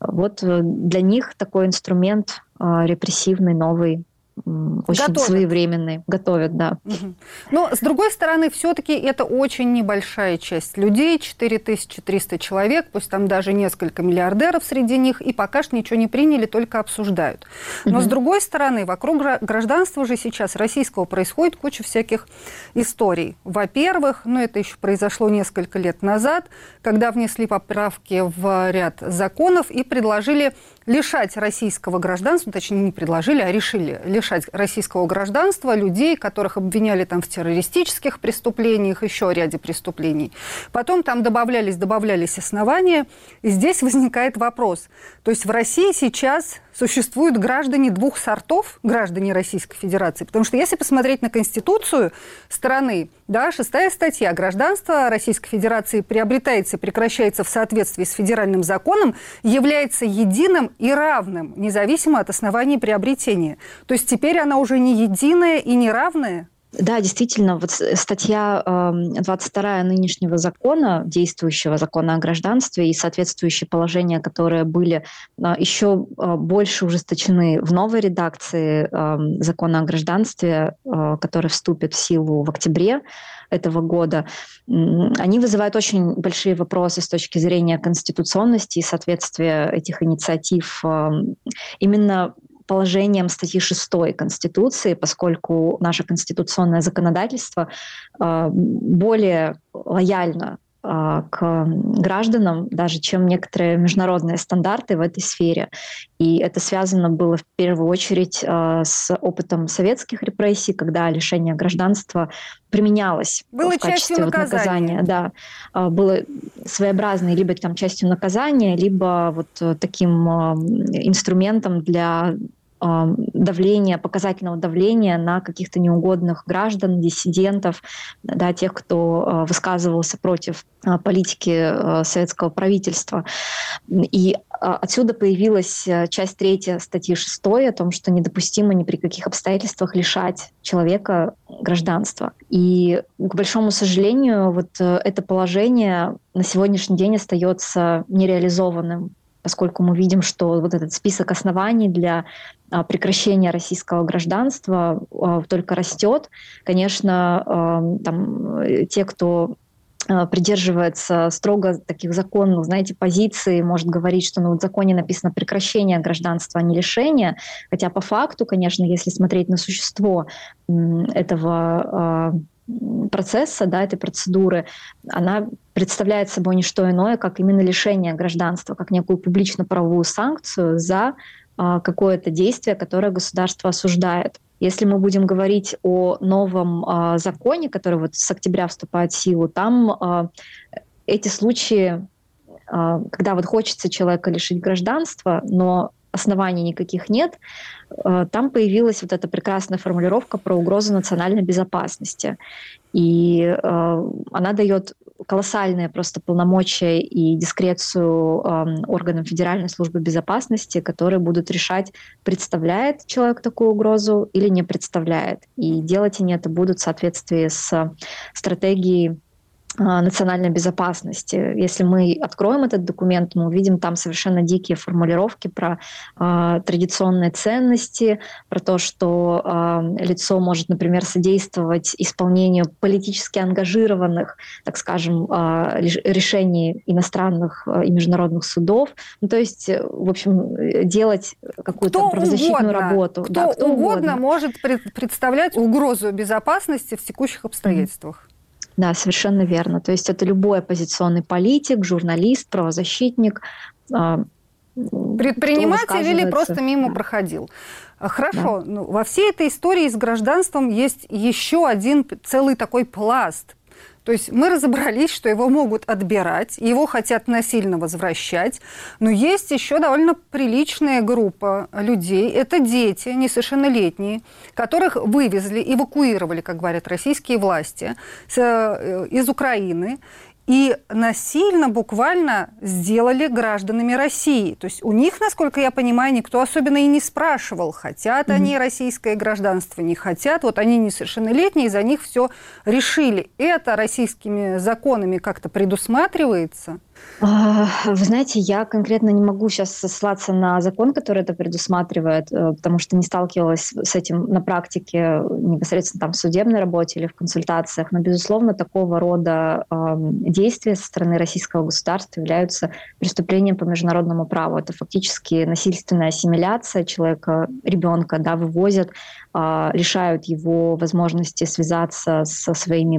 Вот э, для них такой инструмент э, репрессивный, новый, очень готовят. своевременный, готовят, да. Угу. Но, с другой стороны, все-таки это очень небольшая часть людей, 4300 человек, пусть там даже несколько миллиардеров среди них, и пока что ничего не приняли, только обсуждают. Но, угу. с другой стороны, вокруг гражданства уже сейчас российского происходит куча всяких историй. Во-первых, ну это еще произошло несколько лет назад, когда внесли поправки в ряд законов и предложили лишать российского гражданства, точнее не предложили, а решили лишать российского гражданства людей, которых обвиняли там в террористических преступлениях, еще ряде преступлений. Потом там добавлялись, добавлялись основания. И здесь возникает вопрос. То есть в России сейчас существуют граждане двух сортов, граждане Российской Федерации. Потому что если посмотреть на Конституцию страны, да, шестая статья, гражданство Российской Федерации приобретается и прекращается в соответствии с федеральным законом, является единым и равным, независимо от оснований приобретения. То есть теперь она уже не единая и не равная? Да, действительно, вот статья 22 нынешнего закона, действующего закона о гражданстве и соответствующие положения, которые были еще больше ужесточены в новой редакции закона о гражданстве, который вступит в силу в октябре этого года, они вызывают очень большие вопросы с точки зрения конституционности и соответствия этих инициатив именно положением статьи 6 Конституции, поскольку наше конституционное законодательство э, более лояльно э, к гражданам, даже чем некоторые международные стандарты в этой сфере. И это связано было в первую очередь э, с опытом советских репрессий, когда лишение гражданства применялось было в качестве вот наказания. Да, было своеобразной либо там частью наказания, либо вот таким инструментом для давления, показательного давления на каких-то неугодных граждан, диссидентов, да, тех, кто а, высказывался против а, политики а, советского правительства. И отсюда появилась часть третья статьи 6 о том, что недопустимо ни при каких обстоятельствах лишать человека гражданства. И, к большому сожалению, вот э, это положение на сегодняшний день остается нереализованным поскольку мы видим, что вот этот список оснований для а, прекращения российского гражданства а, только растет. Конечно, а, там, э, те, кто придерживается строго таких законных, знаете, позиций, может говорить, что ну, в законе написано прекращение гражданства, а не лишение. Хотя по факту, конечно, если смотреть на существо этого процесса, да, этой процедуры, она представляет собой не что иное, как именно лишение гражданства, как некую публично-правовую санкцию за а, какое-то действие, которое государство осуждает. Если мы будем говорить о новом а, законе, который вот с октября вступает в силу, там а, эти случаи, когда вот хочется человека лишить гражданства, но оснований никаких нет, там появилась вот эта прекрасная формулировка про угрозу национальной безопасности. И она дает колоссальные просто полномочия и дискрецию э, органам Федеральной службы безопасности, которые будут решать, представляет человек такую угрозу или не представляет. И делать они это будут в соответствии с стратегией национальной безопасности. Если мы откроем этот документ, мы увидим там совершенно дикие формулировки про э, традиционные ценности, про то, что э, лицо может, например, содействовать исполнению политически ангажированных, так скажем, э, решений иностранных и международных судов. Ну, то есть, в общем, делать какую-то кто правозащитную угодно, работу. Кто, да, кто угодно, угодно может представлять угрозу безопасности в текущих обстоятельствах. Да, совершенно верно. То есть это любой оппозиционный политик, журналист, правозащитник. А, Предприниматель или просто мимо проходил. Хорошо, да. ну, во всей этой истории с гражданством есть еще один целый такой пласт то есть мы разобрались, что его могут отбирать, его хотят насильно возвращать, но есть еще довольно приличная группа людей, это дети несовершеннолетние, которых вывезли, эвакуировали, как говорят российские власти, э, из Украины, и насильно буквально сделали гражданами России. То есть у них, насколько я понимаю, никто особенно и не спрашивал, хотят mm-hmm. они российское гражданство, не хотят. Вот они несовершеннолетние, за них все решили. Это российскими законами как-то предусматривается? А, вы знаете, я конкретно не могу сейчас ссылаться на закон, который это предусматривает, э, потому что не сталкивалась с этим на практике непосредственно там в судебной работе или в консультациях. Но, безусловно, такого рода действия со стороны российского государства являются преступлением по международному праву. Это фактически насильственная ассимиляция человека, ребенка, да, вывозят лишают его возможности связаться со своими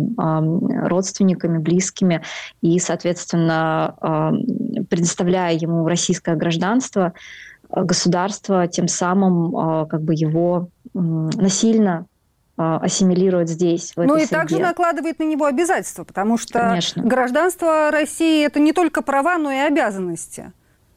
родственниками, близкими и, соответственно, предоставляя ему российское гражданство, государство тем самым а, как бы его насильно а, ассимилирует здесь. Ну и среде. также накладывает на него обязательства, потому что Конечно. гражданство России это не только права, но и обязанности.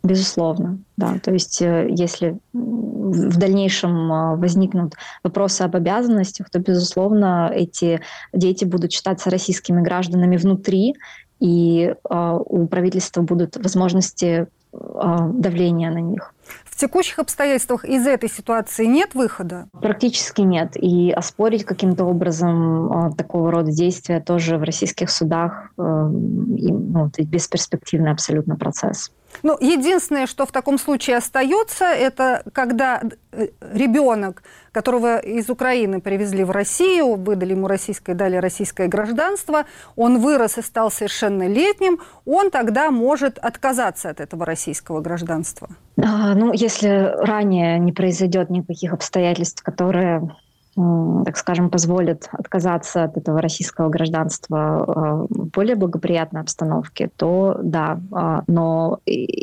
Безусловно, да. То есть э, если в дальнейшем а, возникнут вопросы об обязанностях, то, безусловно, эти дети будут считаться российскими гражданами внутри, и а, у правительства будут возможности давления на них. В текущих обстоятельствах из этой ситуации нет выхода? Практически нет. И оспорить каким-то образом такого рода действия тоже в российских судах ну, бесперспективный абсолютно процесс. Ну, единственное, что в таком случае остается, это когда э, ребенок, которого из Украины привезли в Россию, выдали ему российское, дали российское гражданство, он вырос и стал совершеннолетним, он тогда может отказаться от этого российского гражданства. А, ну, если ранее не произойдет никаких обстоятельств, которые так скажем, позволит отказаться от этого российского гражданства в более благоприятной обстановке, то да. А, но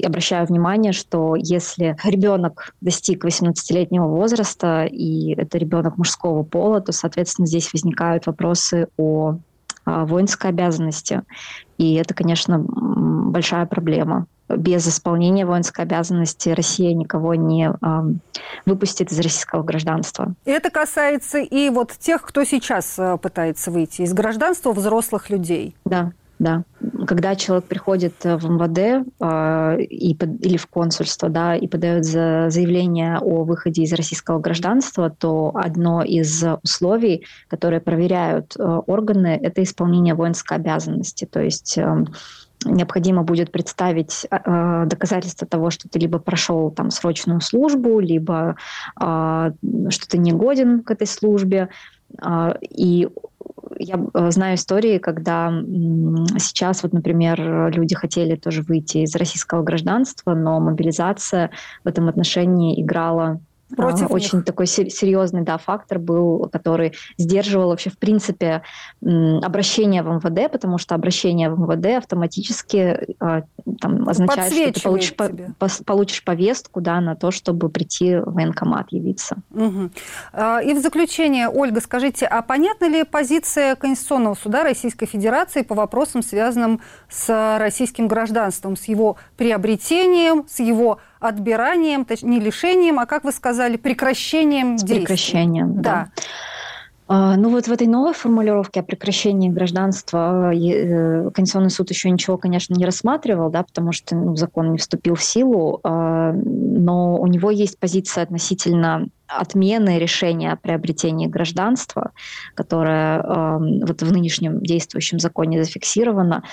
обращаю внимание, что если ребенок достиг 18-летнего возраста, и это ребенок мужского пола, то, соответственно, здесь возникают вопросы о воинской обязанности. И это, конечно, большая проблема без исполнения воинской обязанности Россия никого не э, выпустит из российского гражданства. Это касается и вот тех, кто сейчас э, пытается выйти из гражданства взрослых людей. Да, да. Когда человек приходит в МВД э, и, или в консульство, да, и подает за, заявление о выходе из российского гражданства, то одно из условий, которые проверяют э, органы, это исполнение воинской обязанности. То есть э, необходимо будет представить э, доказательства того, что ты либо прошел там срочную службу, либо э, что ты не годен к этой службе. Э, и я э, знаю истории, когда сейчас, вот, например, люди хотели тоже выйти из российского гражданства, но мобилизация в этом отношении играла Против Очень них. такой серьезный да, фактор был, который сдерживал вообще в принципе обращение в МВД, потому что обращение в МВД автоматически а, там, означает, что ты получишь, по, получишь повестку да, на то, чтобы прийти в военкомат явиться. Угу. И в заключение, Ольга, скажите, а понятна ли позиция Конституционного суда Российской Федерации по вопросам, связанным с российским гражданством, с его приобретением, с его отбиранием, точнее, не лишением, а, как вы сказали, прекращением С действий. Прекращением, да. да. А, ну вот в этой новой формулировке о прекращении гражданства э, Конституционный суд еще ничего, конечно, не рассматривал, да, потому что ну, закон не вступил в силу, а, но у него есть позиция относительно отмены решения о приобретении гражданства, которое вот в нынешнем действующем законе зафиксировано.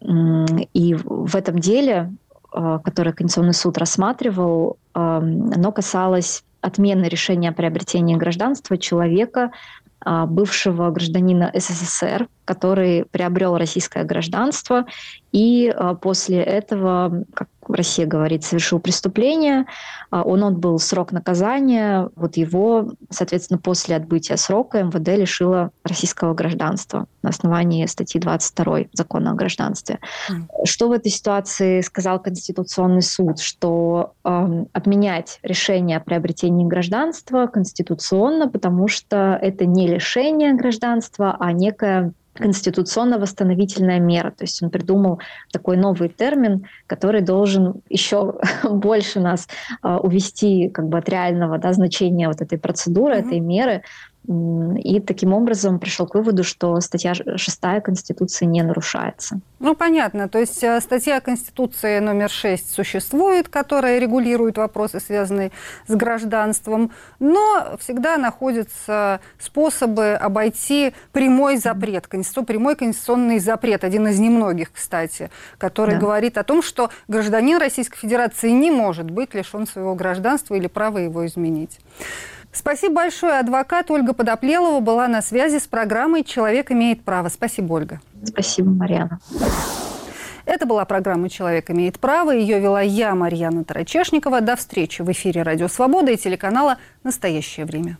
И в этом деле Э, которое Конституционный суд рассматривал, эм, оно касалось отмены решения о приобретении гражданства человека, э, бывшего гражданина СССР, который приобрел российское гражданство и э, после этого, как Россия говорит, совершил преступление, а, он отбыл срок наказания, вот его, соответственно, после отбытия срока МВД лишило российского гражданства на основании статьи 22 закона о гражданстве. Mm. Что в этой ситуации сказал Конституционный суд? Что э, отменять решение о приобретении гражданства конституционно, потому что это не лишение гражданства, а некая конституционно-восстановительная мера. То есть он придумал такой новый термин, который должен еще <laughs> больше нас uh, увести как бы от реального да, значения вот этой процедуры, mm-hmm. этой меры и таким образом пришел к выводу, что статья 6 Конституции не нарушается. Ну, понятно. То есть э, статья Конституции номер 6 существует, которая регулирует вопросы, связанные с гражданством, но всегда находятся способы обойти прямой запрет, прямой конституционный запрет, один из немногих, кстати, который да. говорит о том, что гражданин Российской Федерации не может быть лишен своего гражданства или права его изменить. Спасибо большое. Адвокат Ольга Подоплелова была на связи с программой «Человек имеет право». Спасибо, Ольга. Спасибо, Марьяна. Это была программа «Человек имеет право». Ее вела я, Марьяна Тарачешникова. До встречи в эфире «Радио Свобода» и телеканала «Настоящее время».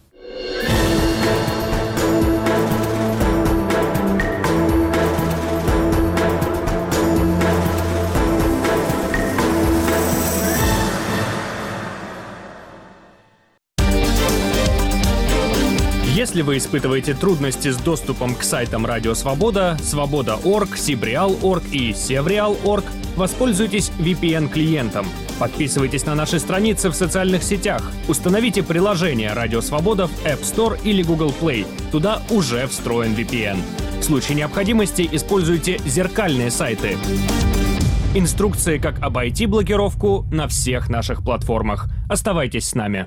Если вы испытываете трудности с доступом к сайтам Радио Свобода, Свобода.орг, Сибреал.орг и Севреал.орг, воспользуйтесь VPN-клиентом. Подписывайтесь на наши страницы в социальных сетях. Установите приложение Радио Свобода в App Store или Google Play. Туда уже встроен VPN. В случае необходимости используйте зеркальные сайты. Инструкции, как обойти блокировку на всех наших платформах. Оставайтесь с нами.